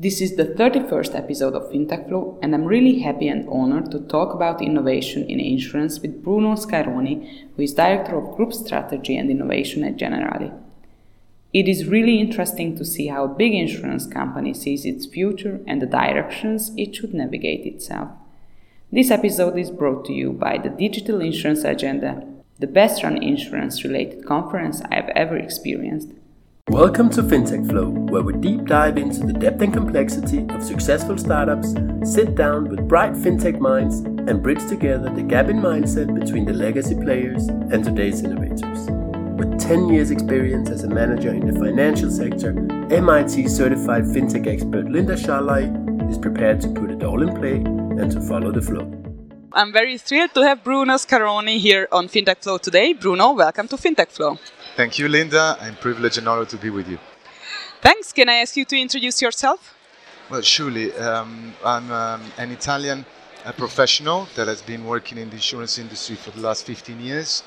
This is the 31st episode of FinTech Flow, and I'm really happy and honored to talk about innovation in insurance with Bruno Scaroni, who is Director of Group Strategy and Innovation at Generali. It is really interesting to see how a big insurance company sees its future and the directions it should navigate itself. This episode is brought to you by the Digital Insurance Agenda, the best run insurance related conference I have ever experienced. Welcome to FinTech Flow, where we deep dive into the depth and complexity of successful startups, sit down with bright FinTech minds, and bridge together the gap in mindset between the legacy players and today's innovators. With 10 years' experience as a manager in the financial sector, MIT certified FinTech expert Linda Sharlai is prepared to put it all in play and to follow the flow. I'm very thrilled to have Bruno Scaroni here on FinTech Flow today. Bruno, welcome to FinTech Flow. Thank you, Linda. I'm privileged and honored to be with you. Thanks. Can I ask you to introduce yourself? Well, surely. Um, I'm um, an Italian uh, professional that has been working in the insurance industry for the last 15 years.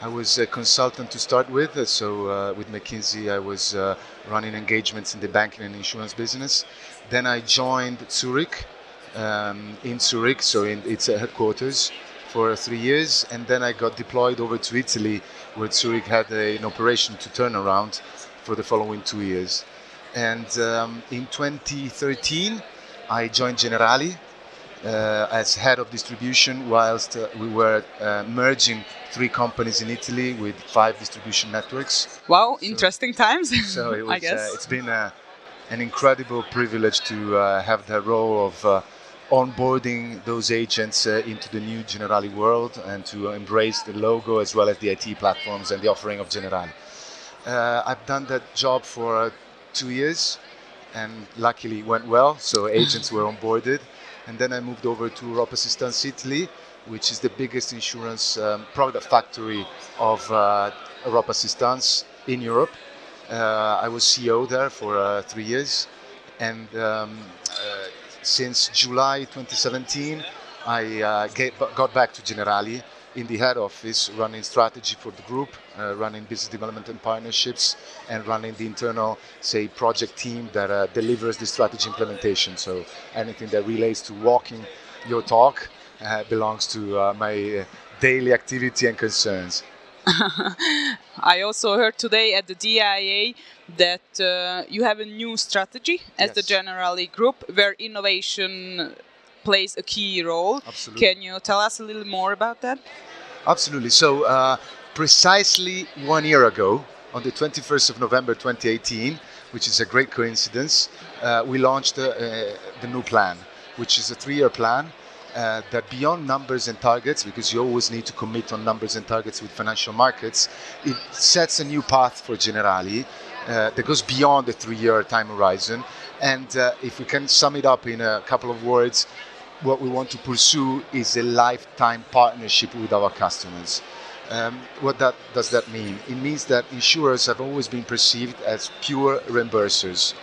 I was a consultant to start with, uh, so uh, with McKinsey, I was uh, running engagements in the banking and insurance business. Then I joined Zurich um, in Zurich, so in its headquarters, for three years, and then I got deployed over to Italy where Zurich had a, an operation to turn around for the following two years. And um, in 2013, I joined Generali uh, as head of distribution, whilst uh, we were uh, merging three companies in Italy with five distribution networks. Wow, so, interesting times. So it was, I guess. Uh, it's been a, an incredible privilege to uh, have the role of uh, onboarding those agents uh, into the new Generali world and to embrace the logo as well as the IT platforms and the offering of Generali. Uh, I've done that job for uh, two years and luckily went well, so agents were onboarded. And then I moved over to Europ Assistance Italy, which is the biggest insurance um, product factory of uh, Europ Assistance in Europe. Uh, I was CEO there for uh, three years. And um, since July 2017, I uh, get, got back to Generali in the head office, running strategy for the group, uh, running business development and partnerships, and running the internal, say, project team that uh, delivers the strategy implementation. So anything that relates to walking your talk uh, belongs to uh, my uh, daily activity and concerns. I also heard today at the DIA that uh, you have a new strategy as yes. the Generali Group where innovation plays a key role. Absolutely. Can you tell us a little more about that? Absolutely. So, uh, precisely one year ago, on the 21st of November 2018, which is a great coincidence, uh, we launched uh, the new plan, which is a three year plan uh, that beyond numbers and targets, because you always need to commit on numbers and targets with financial markets, it sets a new path for Generali uh, that goes beyond the three-year time horizon. And uh, if we can sum it up in a couple of words, what we want to pursue is a lifetime partnership with our customers. Um, what that, does that mean? It means that insurers have always been perceived as pure reimbursers,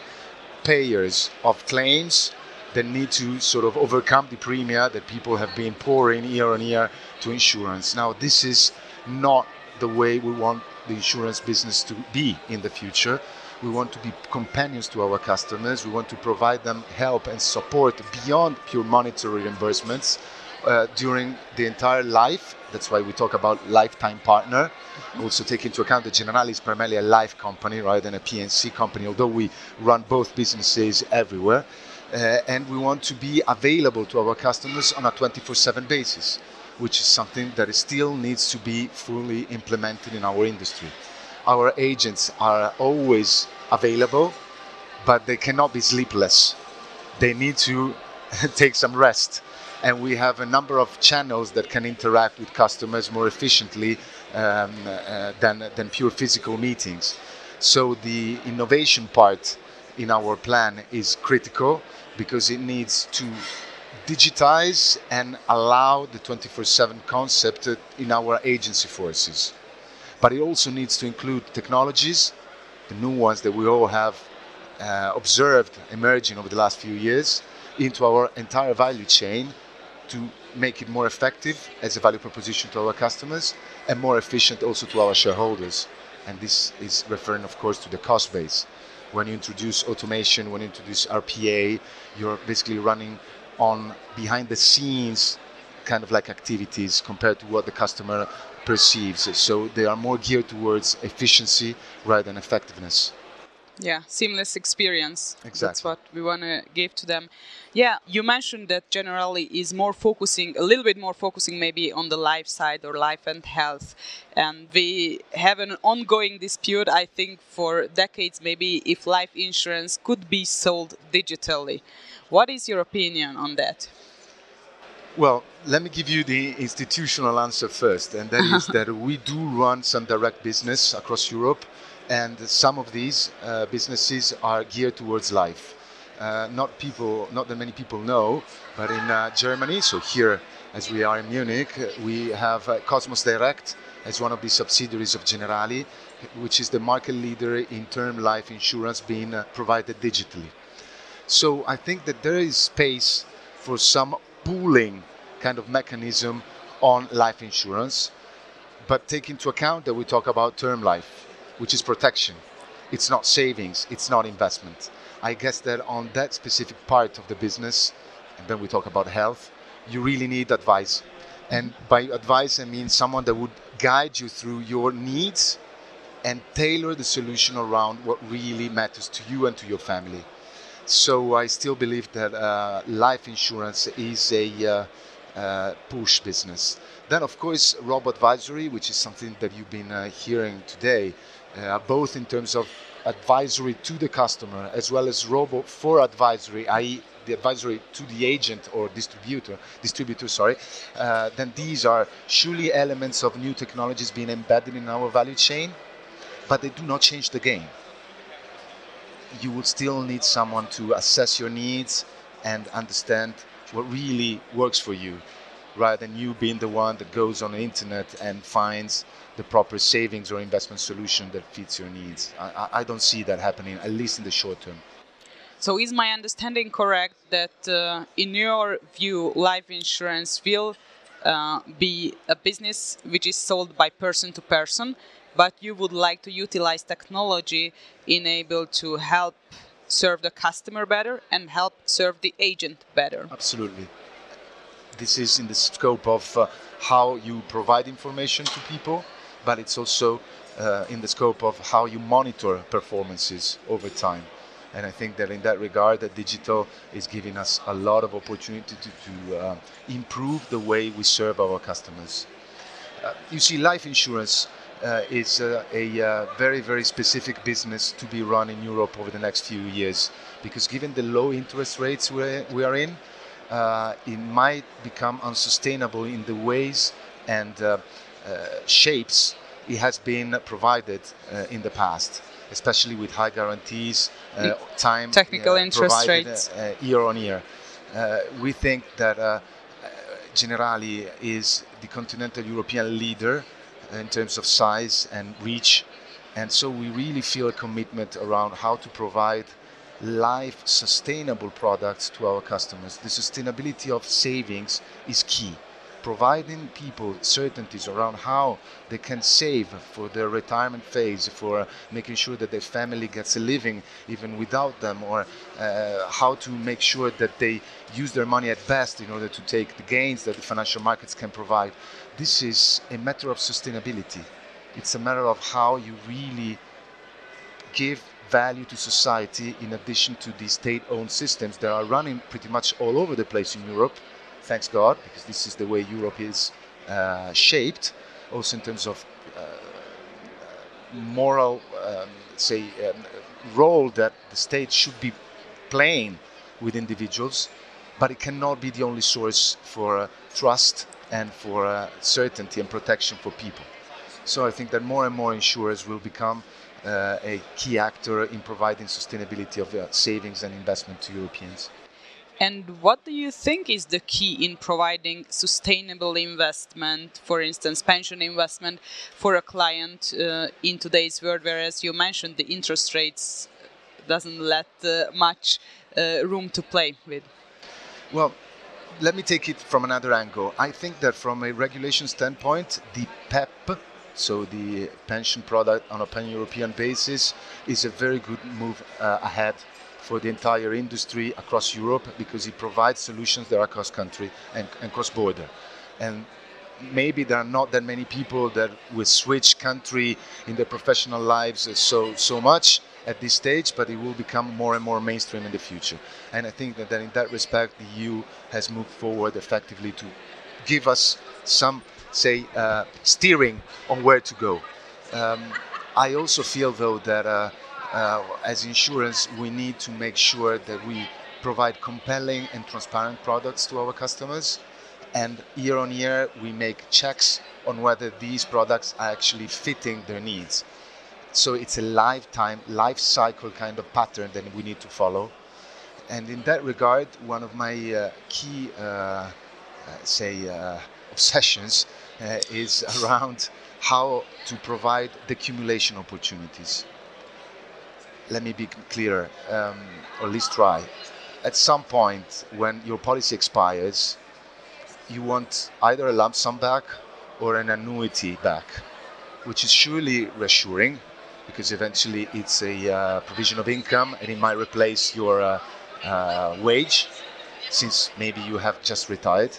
payers of claims that need to sort of overcome the premium that people have been pouring year on year to insurance. Now, this is not the way we want the insurance business to be in the future. We want to be companions to our customers. We want to provide them help and support beyond pure monetary reimbursements uh, during the entire life. That's why we talk about lifetime partner. Also take into account that Generali is primarily a life company rather than a P&C company, although we run both businesses everywhere uh, and we want to be available to our customers on a 24/7 basis, which is something that still needs to be fully implemented in our industry. Our agents are always available, but they cannot be sleepless. They need to take some rest. And we have a number of channels that can interact with customers more efficiently um, uh, than, than pure physical meetings. So the innovation part in our plan is critical because it needs to digitize and allow the 24/7 concept in our agency forces. But it also needs to include technologies, the new ones that we all have uh, observed emerging over the last few years, into our entire value chain to make it more effective as a value proposition to our customers and more efficient also to our shareholders. And this is referring, of course, to the cost base. When you introduce automation, when you introduce RPA, you're basically running on behind the scenes kind of like activities compared to what the customer perceives. So they are more geared towards efficiency rather than effectiveness yeah seamless experience. Exactly. that's what we want to give to them. Yeah you mentioned that Generali is more focusing a little bit more focusing maybe on the life side or life and health. And we have an ongoing dispute i think for decades maybe if life insurance could be sold digitally. What is your opinion on that? Well, let me give you the institutional answer first, and that is that we do run some direct business across Europe and some of these uh, businesses are geared towards life. Uh, not people, not that many people know, but in uh, Germany, so here as we are in Munich, uh, we have uh, CosmosDirekt as one of the subsidiaries of Generali, which is the market leader in term life insurance being uh, provided digitally. So I think that there is space for some pooling kind of mechanism on life insurance, but take into account that we talk about term life which is protection. It's not savings, it's not investment. I guess that on that specific part of the business, and then we talk about health, you really need advice. And by advice, I mean someone that would guide you through your needs and tailor the solution around what really matters to you and to your family. So I still believe that uh, life insurance is a uh, uh, push business. Then, of course, robo advisory, which is something that you've been uh, hearing today, both in terms of advisory to the customer as well as robo for advisory, i.e., the advisory to the agent or distributor, distributor, sorry, uh, then these are surely elements of new technologies being embedded in our value chain, but they do not change the game. You will still need someone to assess your needs and understand what really works for you, rather than you being the one that goes on the internet and finds the proper savings or investment solution that fits your needs. I, I don't see that happening, at least in the short term. So, is my understanding correct that, uh, in your view, life insurance will uh, be a business which is sold by person to person, but you would like to utilize technology in able to help serve the customer better and help serve the agent better? Absolutely. This is in the scope of uh, how you provide information to people but it's also uh, in the scope of how you monitor performances over time. And I think that in that regard, that digital is giving us a lot of opportunity to, to uh, improve the way we serve our customers. Uh, you see, life insurance uh, is uh, a very, very specific business to be run in Europe over the next few years because given the low interest rates we're, we are in, it might become unsustainable in the ways and uh, shapes it has been provided uh, in the past, especially with high guarantees, uh, time technical interest rates year on year. we think that Generali is the continental European leader in terms of size and reach. And so we really feel a commitment around how to provide life sustainable products to our customers. The sustainability of savings is key providing people certainties around how they can save for their retirement phase, for making sure that their family gets a living even without them, or uh, how to make sure that they use their money at best in order to take the gains that the financial markets can provide. This is a matter of sustainability. It's a matter of how you really give value to society in addition to the state owned systems that are running pretty much all over the place in Europe. Thanks God, because this is the way Europe is uh, shaped, also in terms of uh, moral, um, say, um, role that the state should be playing with individuals, but it cannot be the only source for uh, trust and for uh, certainty and protection for people. So I think that more and more insurers will become uh, a key actor in providing sustainability of uh, savings and investment to Europeans. And what do you think is the key in providing sustainable investment, for instance, pension investment for a client uh, in today's world? Whereas you mentioned the interest rates doesn't let uh, much uh, room to play with. Well, let me take it from another angle. I think that from a regulation standpoint, the PEP so the pension product on a pan-European basis is a very good move uh, ahead for the entire industry across Europe because it provides solutions that are cross country and, and cross border. And maybe there are not that many people that will switch country in their professional lives so so much at this stage, but it will become more and more mainstream in the future. And I think that, that in that respect, the EU has moved forward effectively to give us some, say, uh, steering on where to go. Um, I also feel, though, that uh, uh, as insurance, we need to make sure that we provide compelling and transparent products to our customers and year on year we make checks on whether these products are actually fitting their needs. So it's a lifetime, life cycle kind of pattern that we need to follow. And in that regard, one of my uh, key, uh, uh, say, obsessions uh, is around how to provide the accumulation opportunities. Let me be clearer, um, or at least try. At some point, when your policy expires, you want either a lump sum back or an annuity back, which is surely reassuring because eventually it's a uh, provision of income and it might replace your uh, uh, wage since maybe you have just retired.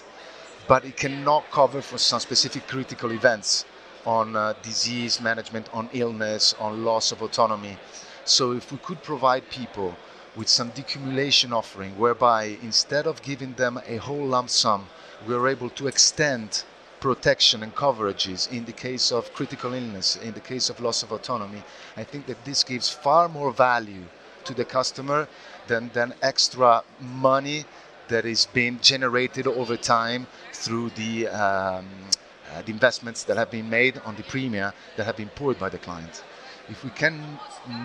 But it cannot cover for some specific critical events on uh, disease management, on illness, on loss of autonomy. So if we could provide people with some decumulation offering whereby instead of giving them a whole lump sum, we are able to extend protection and coverages in the case of critical illness, in the case of loss of autonomy, I think that this gives far more value to the customer than, than extra money that is being generated over time through the, um, uh, the investments that have been made on the premia that have been poured by the client. If we can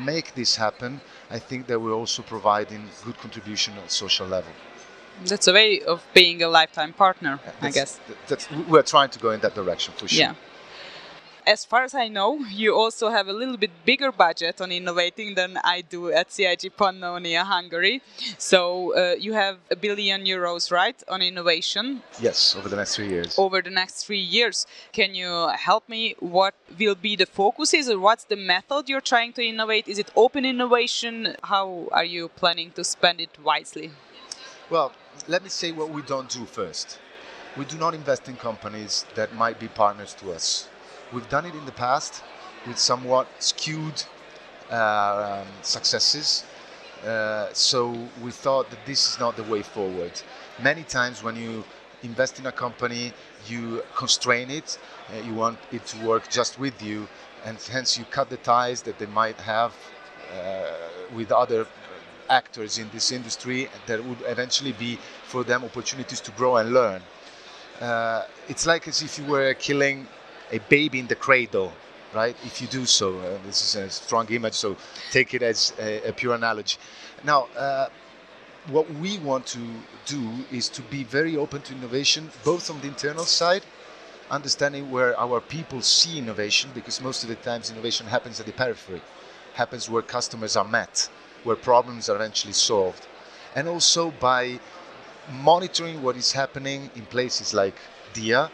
make this happen, I think that we're also providing good contribution on social level that's a way of being a lifetime partner, I guess. That's, we're trying to go in that direction for sure. Yeah. As far as I know, you also have a little bit bigger budget on innovating than I do at CIG Pannonia Hungary. So uh, you have a billion euros, right, on innovation? Yes, over the next three years. Over the next three years. Can you help me? What will be the focuses or what's the method you're trying to innovate? Is it open innovation? How are you planning to spend it wisely? Well, let me say what we don't do first. We do not invest in companies that might be partners to us. We've done it in the past with somewhat skewed uh, um, successes. Uh, so we thought that this is not the way forward. Many times when you invest in a company, you constrain it, uh, you want it to work just with you, and hence you cut the ties that they might have uh, with other actors in this industry that would eventually be for them opportunities to grow and learn. Uh, it's like as if you were killing a baby in the cradle, right? If you do so, uh, this is a strong image, so take it as a, a pure analogy. Now, uh, what we want to do is to be very open to innovation, both on the internal side, understanding where our people see innovation, because most of the times innovation happens at the periphery, happens where customers are met where problems are eventually solved. And also by monitoring what is happening in places like DIA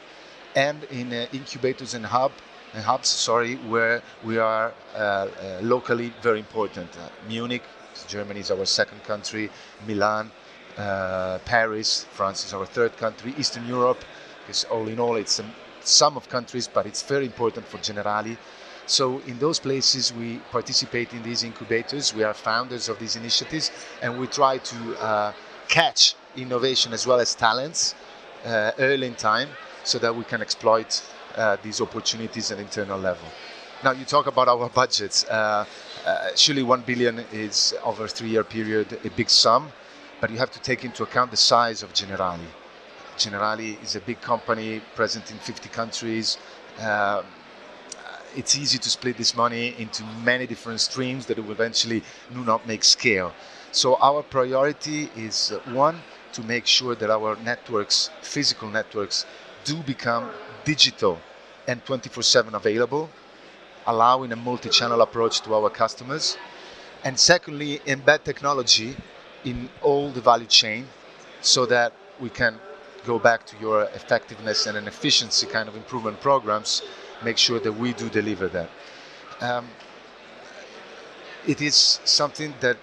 and in uh, incubators and hub and hubs, sorry, where we are uh, uh, locally very important. Munich, Germany is our second country. Milan, Paris, France is our third country. Eastern Europe, is all in all, it's a sum of countries, but it's very important for Generali so in those places, we participate in these incubators. We are founders of these initiatives, and we try to uh, catch innovation as well as talents uh, early in time, so that we can exploit uh, these opportunities at internal level. Now you talk about our budgets. Uh, uh, surely one billion is over a three-year period a big sum, but you have to take into account the size of Generali. Generali is a big company present in 50 countries. Uh, it's easy to split this money into many different streams that will eventually do not make scale. So our priority is uh, one to make sure that our networks, physical networks, do become digital and 24/7 available, allowing a multi-channel approach to our customers. And secondly, embed technology in all the value chain so that we can go back to your effectiveness and an efficiency kind of improvement programs make sure that we do deliver that. Um, it is something that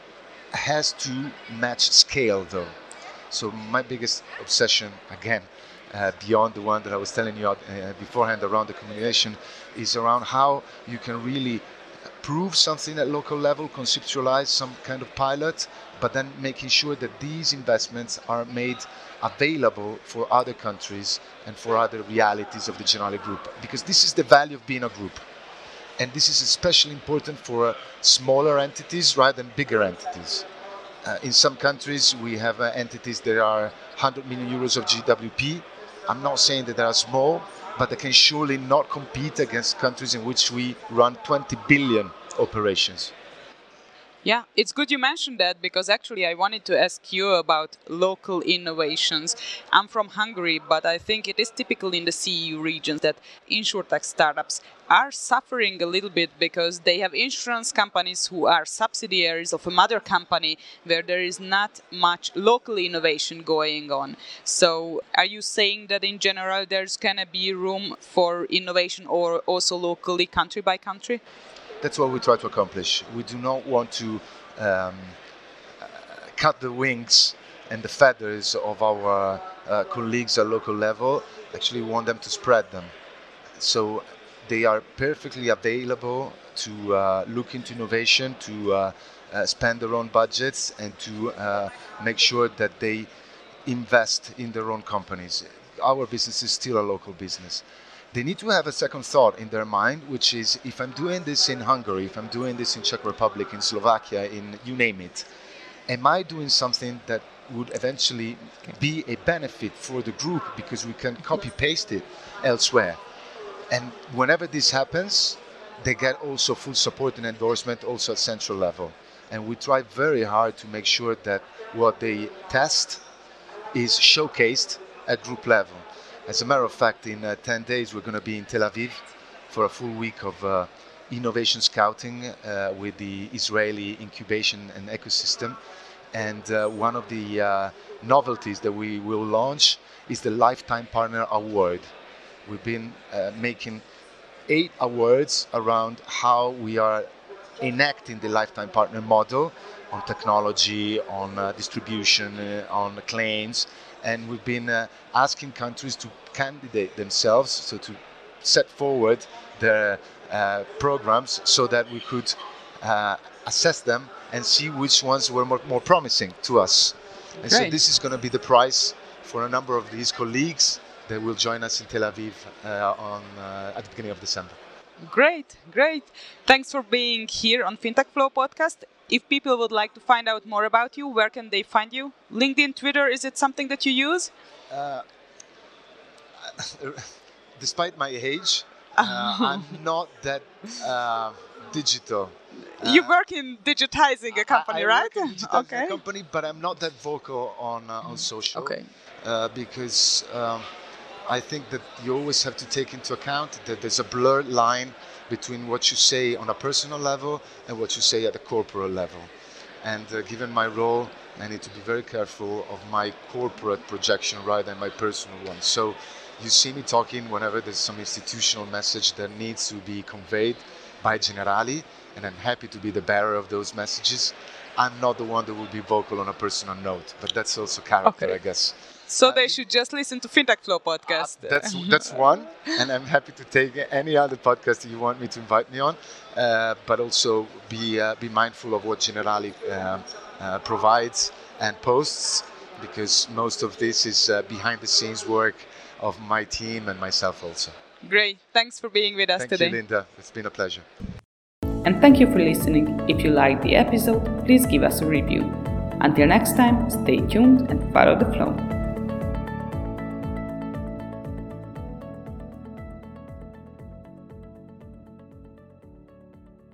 has to match scale, though. So my biggest obsession, again, uh, beyond the one that I was telling you uh, beforehand around the decumulation, is around how you can really prove something at local level, conceptualize some kind of pilot, but then making sure that these investments are made available for other countries and for other realities of the Generali Group. Because this is the value of being a group. And this is especially important for uh, smaller entities rather than bigger entities. Uh, in some countries, we have uh, entities that are 100 million euros of GWP. I'm not saying that they are small, but they can surely not compete against countries in which we run 20 billion operations. Yeah, it's good you mentioned that because actually I wanted to ask you about local innovations. I'm from Hungary, but I think it is typical in the CEU regions that insurtech startups are suffering a little bit because they have insurance companies who are subsidiaries of a mother company where there is not much local innovation going on. So, are you saying that in general there's gonna be room for innovation or also locally, country by country? That's what we try to accomplish. We do not want to um, cut the wings and the feathers of our uh, colleagues at local level. Actually, we want them to spread them. So they are perfectly available to uh, look into innovation, to uh, uh spend their own budgets, and to uh, make sure that they invest in their own companies. Our business is still a local business they need to have a second thought in their mind, which is if I'm doing this in Hungary, if I'm doing this in Czech Republic, in Slovakia, in you name it, am I doing something that would eventually be a benefit for the group because we can copy paste it elsewhere? And whenever this happens, they get also full support and endorsement also at central level. And we try very hard to make sure that what they test is showcased at group level. As a matter of fact, in uh, 10 days, we're going to be in Tel Aviv for a full week of uh, innovation scouting uh, with the Israeli incubation and ecosystem. And uh, one of the uh, novelties that we will launch is the Lifetime Partner Award. We've been uh, making eight awards around how we are enacting the lifetime partner model on technology, on distribution, on claims, and we've been uh, asking countries to candidate themselves, so to set forward their uh, programs so that we could uh, assess them and see which ones were more, more promising to us. And Great. so this is going to be the prize for a number of these colleagues that will join us in Tel Aviv uh, on, uh, at the beginning of December. Great, great. Thanks for being here on FinTech Flow podcast. If people would like to find out more about you, where can they find you? LinkedIn, Twitter, is it something that you use? Uh, despite my age, uh, I'm not that uh, digital. you uh, work in digitizing a company, I, I right? okay. a company, but I'm not that vocal on uh, on social. Okay. Uh, because um, I think that you always have to take into account that there's a blurred line between what you say on a personal level and what you say at a corporate level. And uh, given my role, I need to be very careful of my corporate projection rather than my personal one. So you see me talking whenever there's some institutional message that needs to be conveyed by Generali, and I'm happy to be the bearer of those messages. I'm not the one that will be vocal on a personal note, but that's also character, okay. I guess. So they should just listen to FinTech Flow podcast. Uh, that's that's one, and I'm happy to take any other podcast that you want me to invite me on. Uh, but also be uh, be mindful of what Generali uh, uh, provides and posts, because most of this is uh, behind the scenes work of my team and myself also. Great, thanks for being with us thank today. You, Linda. It's been a pleasure. And thank you for listening. If you liked the episode, please give us a review. Until next time, stay tuned and follow the flow.